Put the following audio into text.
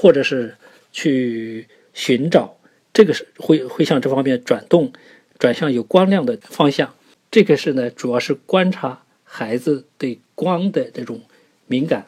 或者是去寻找这个是会会向这方面转动转向有光亮的方向。这个是呢主要是观察孩子对光的这种敏感。